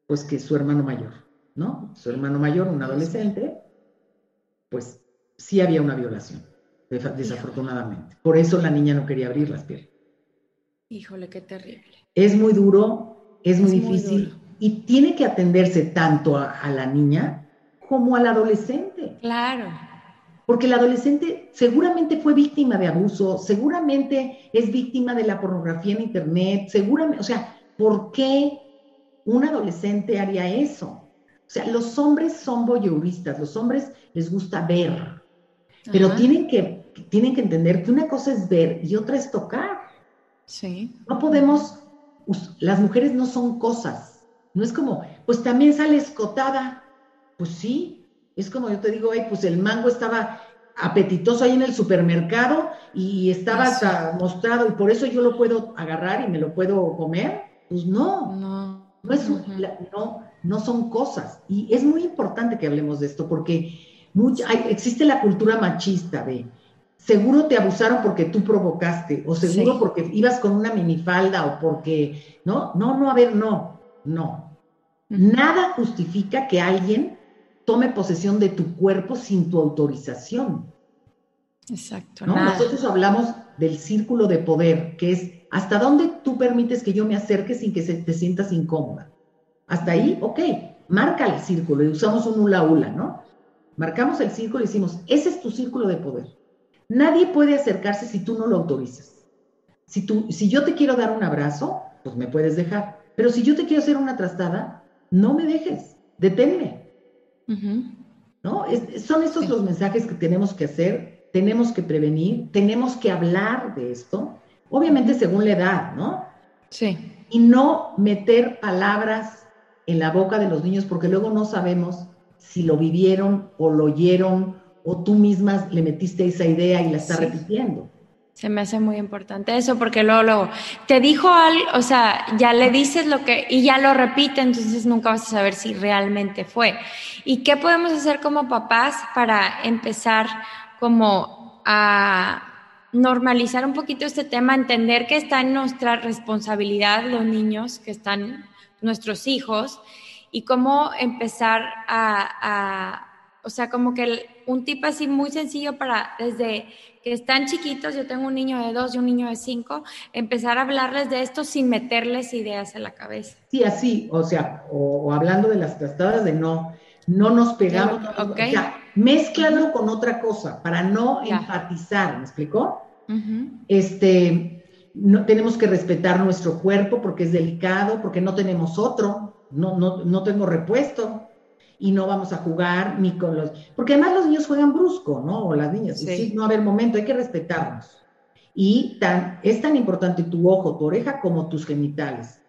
pues que su hermano mayor, ¿no? Su hermano mayor, un adolescente, pues sí había una violación, desafortunadamente. Por eso la niña no quería abrir las piernas. Híjole, qué terrible. Es muy duro, es muy difícil y tiene que atenderse tanto a la niña como al adolescente. Claro. Porque el adolescente seguramente fue víctima de abuso, seguramente es víctima de la pornografía en Internet, seguramente, o sea, ¿por qué un adolescente haría eso? O sea, los hombres son voyeuristas, los hombres les gusta ver, pero tienen que, tienen que entender que una cosa es ver y otra es tocar. Sí. No podemos, las mujeres no son cosas, no es como, pues también sale escotada, pues sí, es como yo te digo, ay, pues el mango estaba apetitoso ahí en el supermercado y estaba hasta mostrado y por eso yo lo puedo agarrar y me lo puedo comer. Pues no, no, no, es, no, no son cosas. Y es muy importante que hablemos de esto porque mucha, existe la cultura machista de seguro te abusaron porque tú provocaste o seguro porque ibas con una minifalda o porque, no, no, no, a ver, no, no. Nada justifica que alguien tome posesión de tu cuerpo sin tu autorización. Exacto. Nosotros hablamos del círculo de poder, que es hasta dónde tú permites que yo me acerque sin que te sientas incómoda. Hasta ahí, ok, marca el círculo y usamos un hula hula, ¿no? Marcamos el círculo y decimos, ese es tu círculo de poder. Nadie puede acercarse si tú no lo autorizas. Si, tú, si yo te quiero dar un abrazo, pues me puedes dejar. Pero si yo te quiero hacer una trastada, no me dejes, deténme. ¿No? son estos los mensajes que tenemos que hacer, tenemos que prevenir, tenemos que hablar de esto, obviamente según la edad, ¿no? Sí. Y no meter palabras en la boca de los niños porque luego no sabemos si lo vivieron o lo oyeron o tú misma le metiste esa idea y la está repitiendo. Se me hace muy importante eso porque luego, luego, te dijo algo, o sea, ya le dices lo que, y ya lo repite, entonces nunca vas a saber si realmente fue. ¿Y qué podemos hacer como papás para empezar como a normalizar un poquito este tema, entender que está en nuestra responsabilidad los niños, que están nuestros hijos, y cómo empezar a, o sea, como que un tip así muy sencillo para desde que están chiquitos, yo tengo un niño de dos y un niño de cinco, empezar a hablarles de esto sin meterles ideas en la cabeza. Sí, así, o sea, o, hablando de las trastadas de no, no nos pegamos, o sea, con otra cosa para no enfatizar, ¿me explicó? Este, no tenemos que respetar nuestro cuerpo porque es delicado, porque no tenemos otro, no, no, no tengo repuesto y no vamos a jugar ni con los... Porque además los niños juegan brusco, ¿no? O las niñas. Sí. no, a ver, momento, hay que respetarnos. Y tan, es tan importante tu ojo, tu oreja, como tus genitales.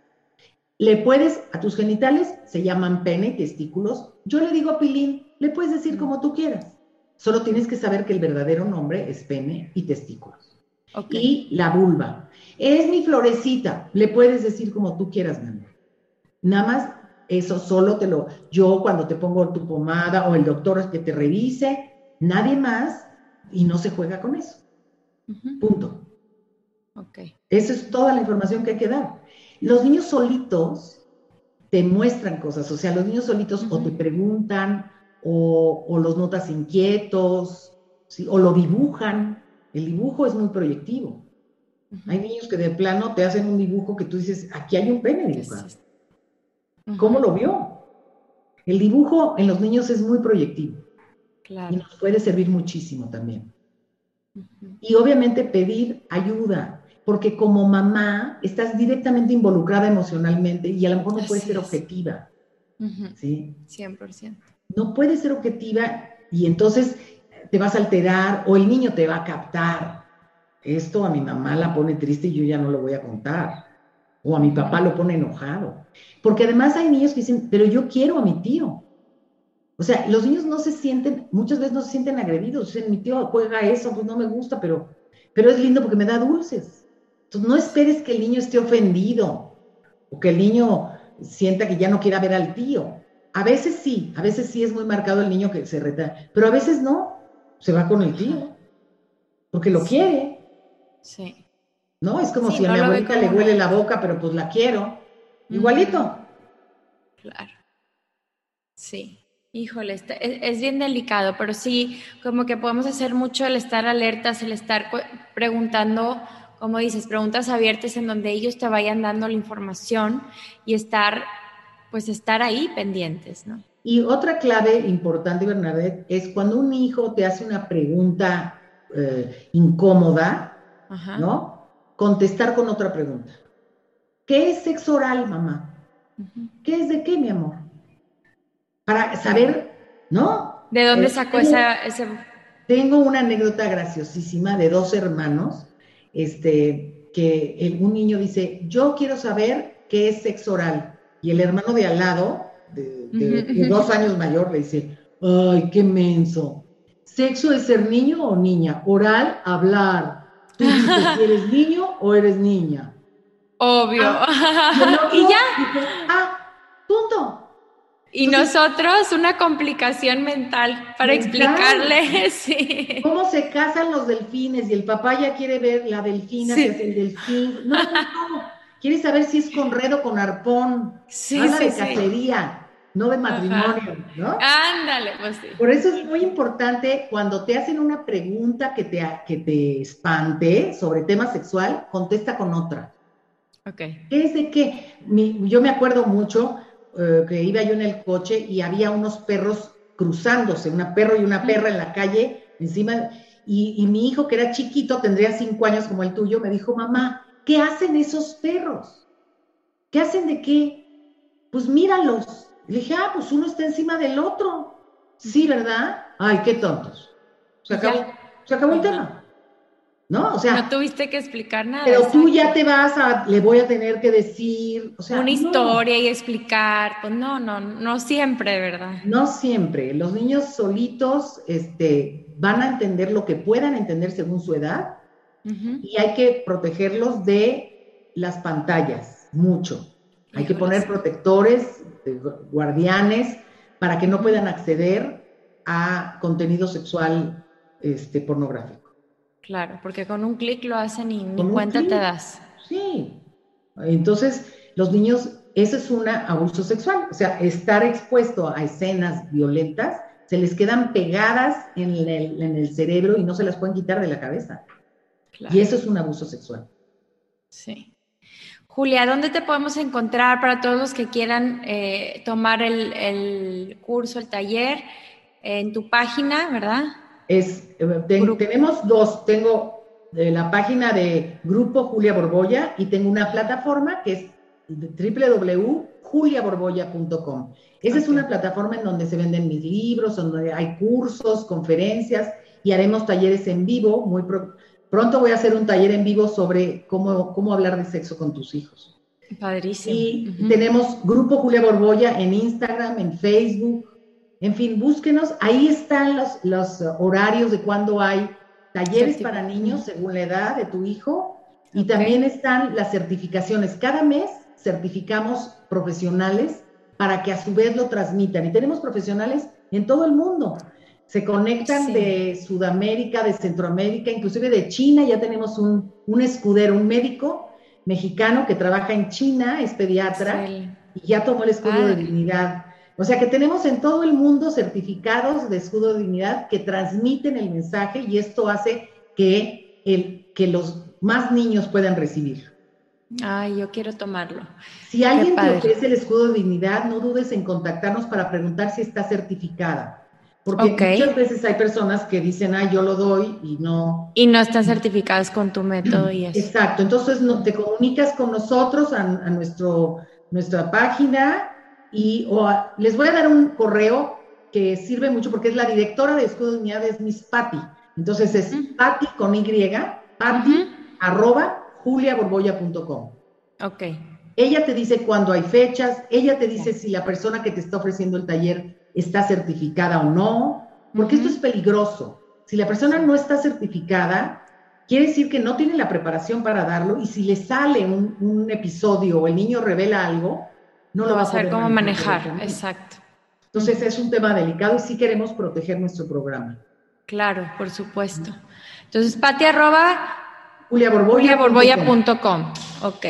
Le puedes, a tus genitales se llaman pene y testículos. Yo le digo a Pilín, le puedes decir como tú quieras. Solo tienes que saber que el verdadero nombre es pene y testículos. Y la vulva. Es mi florecita. Le puedes decir como tú quieras, mi amor. Nada más eso solo te lo, yo cuando te pongo tu pomada o el doctor que te revise, nadie más y no se juega con eso. Punto. Ok. Esa es toda la información que hay que dar. Los niños solitos te muestran cosas, o sea, los niños solitos o te preguntan o, los notas inquietos, o lo dibujan. El dibujo es muy proyectivo. Hay niños que de plano te hacen un dibujo que tú dices, aquí hay un pene dibujado. ¿Cómo lo vio? El dibujo en los niños es muy proyectivo. Y nos puede servir muchísimo también. Y obviamente pedir ayuda, porque como mamá estás directamente involucrada emocionalmente y a lo mejor no puedes ser objetiva. ¿sí? 100%. No puedes ser objetiva y entonces te vas a alterar o el niño te va a captar. Esto a mi mamá la pone triste y yo ya no lo voy a contar. O a mi papá lo pone enojado. Porque además hay niños que dicen, pero yo quiero a mi tío. O sea, los niños no se sienten, muchas veces no se sienten agredidos. Dicen, mi tío juega eso, pues no me gusta, pero, pero es lindo porque me da dulces. Entonces no esperes que el niño esté ofendido o que el niño sienta que ya no quiera ver al tío. A veces sí, a veces sí es muy marcado el niño que se reta, pero a veces no, se va con el tío, porque lo quiere. Sí. ¿No? Es como si a mi abuelita le huele la boca, pero pues la quiero. Igualito. Claro. Sí. Híjole, es, bien delicado, pero sí, como que podemos hacer mucho el estar alertas, el estar preguntando, como dices, preguntas abiertas en donde ellos te vayan dando la información y estar, pues estar ahí pendientes, ¿no? Y otra clave importante, Bernadette, es cuando un hijo te hace una pregunta eh, incómoda, ¿no? Contestar con otra pregunta. ¿Qué es sexo oral, mamá? ¿Qué es de qué, mi amor? Para saber, ¿no? ¿De dónde sacó esa, ese... Tengo una anécdota graciosísima de dos hermanos, este, que un niño dice, yo quiero saber qué es sexo oral. Y el hermano de al lado, de, dos años mayor, le dice, ay, qué menso. ¿Sexo es ser niño o niña? Oral, hablar. Tú dices si eres niño o eres niña. Obvio. Ah, y *laughs* ya. ah, punto. Y nosotros una complicación mental para explicarle *laughs* sí. cómo se casan los delfines y el papá ya quiere ver la delfina que es el delfín. No, no, no. Quiere saber si es con red o con arpón. Sí, Habla de cacería, no de matrimonio, ¿no? Ándale, pues sí. Por eso es muy importante cuando te hacen una pregunta que te, que te espante sobre tema sexual, contesta con otra. Okay. ¿Qué es de qué? yo me acuerdo mucho eh, que iba yo en el coche y había unos perros cruzándose, una perro y una perra en la calle, encima, y, mi hijo que era chiquito, tendría cinco años como el tuyo, me dijo, mamá, ¿qué hacen esos perros? ¿Qué hacen de qué? Pues míralos. Le dije, ah, pues uno está encima del otro. Sí, ¿verdad? Ay, qué tontos. Se acabó, se acabó el tema. ¿no? O sea. No tuviste que explicar nada. Pero tú ya te vas a, le voy a tener que decir, o sea. Una historia y explicar, pues no, no, no siempre, ¿verdad? No siempre. Los niños solitos, este, van a entender lo que puedan entender según su edad y hay que protegerlos de las pantallas, mucho. Hay que poner protectores, guardianes, para que no puedan acceder a contenido sexual este, pornográfico. Claro, porque con un clic lo hacen y ni cuenta te das. Sí. Entonces, los niños, eso es un abuso sexual. O sea, estar expuesto a escenas violentas, se les quedan pegadas en el, cerebro y no se las pueden quitar de la cabeza. Y eso es un abuso sexual. Sí. Julia, ¿dónde te podemos encontrar para todos los que quieran eh, tomar el, curso, el taller? En tu página, ¿verdad? Es, eh, tenemos dos. Tengo eh, la página de Grupo Julia Borbolla y tengo una plataforma que es www.juliaborbolla.com. Esa es una plataforma en donde se venden mis libros, donde hay cursos, conferencias y haremos talleres en vivo muy pronto Pronto voy a hacer un taller en vivo sobre cómo, cómo hablar de sexo con tus hijos. Padrísimo. Y tenemos Grupo Julia Borbolla en Instagram, en Facebook. En fin, búsquenos. Ahí están los, los horarios de cuando hay talleres para niños según la edad de tu hijo. Y también están las certificaciones. Cada mes certificamos profesionales para que a su vez lo transmitan. Y tenemos profesionales en todo el mundo se conectan de Sudamérica, de Centroamérica, inclusive de China. Ya tenemos un, escudero, un médico mexicano que trabaja en China, es pediatra, y ya tomó el escudo de dignidad. O sea que tenemos en todo el mundo certificados de escudo de dignidad que transmiten el mensaje y esto hace que, el, que los más niños puedan recibir. Ay, yo quiero tomarlo. Si alguien te ofrece el escudo de dignidad, no dudes en contactarnos para preguntar si está certificada. Porque muchas veces hay personas que dicen, ah, yo lo doy y no. Y no están certificadas con tu método y eso. Exacto. Entonces no, te comunicas con nosotros a, nuestro, nuestra página y o les voy a dar un correo que sirve mucho porque es la directora de Escudo de Unidad, es Miss Patty. Entonces es Patty con Y, Patty, arroba juliaborboya.com. Ok. Ella te dice cuándo hay fechas, ella te dice si la persona que te está ofreciendo el taller está certificada o no, porque esto es peligroso. Si la persona no está certificada, quiere decir que no tiene la preparación para darlo y si le sale un, episodio o el niño revela algo, no lo va a saber cómo manejar. Exacto. Entonces es un tema delicado y sí queremos proteger nuestro programa. Claro, por supuesto. Entonces, Pati arroba juliaborboya.com. Ok.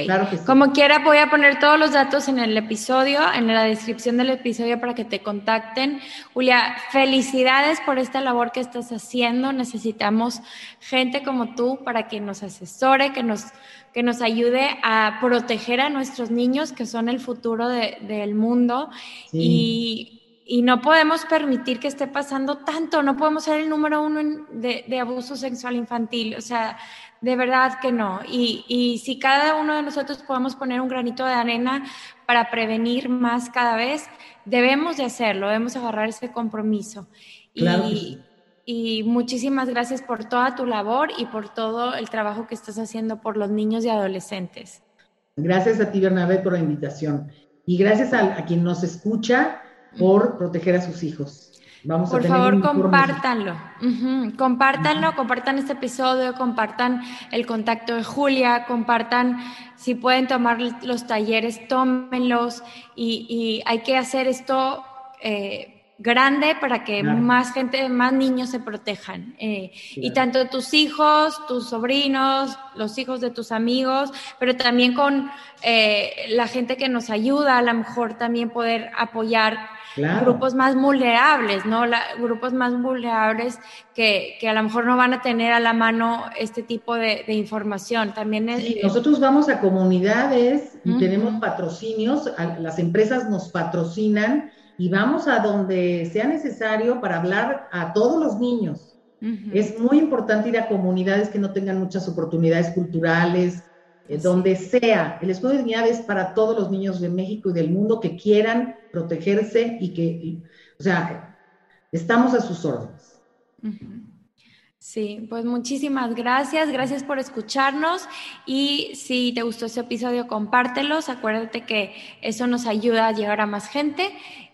Como quiera, voy a poner todos los datos en el episodio, en la descripción del episodio para que te contacten. Julia, felicidades por esta labor que estás haciendo. Necesitamos gente como tú para que nos asesore, que nos, que nos ayude a proteger a nuestros niños, que son el futuro del mundo. Y y no podemos permitir que esté pasando tanto, no podemos ser el número uno de, de, abuso sexual infantil, o sea, de verdad que no. Y, y, si cada uno de nosotros podemos poner un granito de arena para prevenir más cada vez, debemos de hacerlo, debemos agarrar ese compromiso. y, y muchísimas gracias por toda tu labor y por todo el trabajo que estás haciendo por los niños y adolescentes. Gracias a ti, Bernabé, por la invitación. Y gracias a, a quien nos escucha por proteger a sus hijos. Vamos por favor, compártanlo. Compártanlo, compartan este episodio, compartan el contacto de Julia, compartan, si pueden tomar los talleres, tómenlos y, hay que hacer esto eh, grande para que más gente, más niños se protejan. Eh, y tanto tus hijos, tus sobrinos, los hijos de tus amigos, pero también con eh, la gente que nos ayuda, a lo mejor también poder apoyar grupos más vulnerables, ¿no? grupos más vulnerables que, que, a lo mejor no van a tener a la mano este tipo de, información. También sí, nosotros vamos a comunidades y tenemos patrocinios, las empresas nos patrocinan y vamos a donde sea necesario para hablar a todos los niños. Es muy importante ir a comunidades que no tengan muchas oportunidades culturales, eh, donde sea. El escudo de dignidad es para todos los niños de México y del mundo que quieran protegerse y que, o sea, estamos a sus órdenes. Sí, pues muchísimas gracias, gracias por escucharnos y si te gustó este episodio, compártelos, acuérdate que eso nos ayuda a llegar a más gente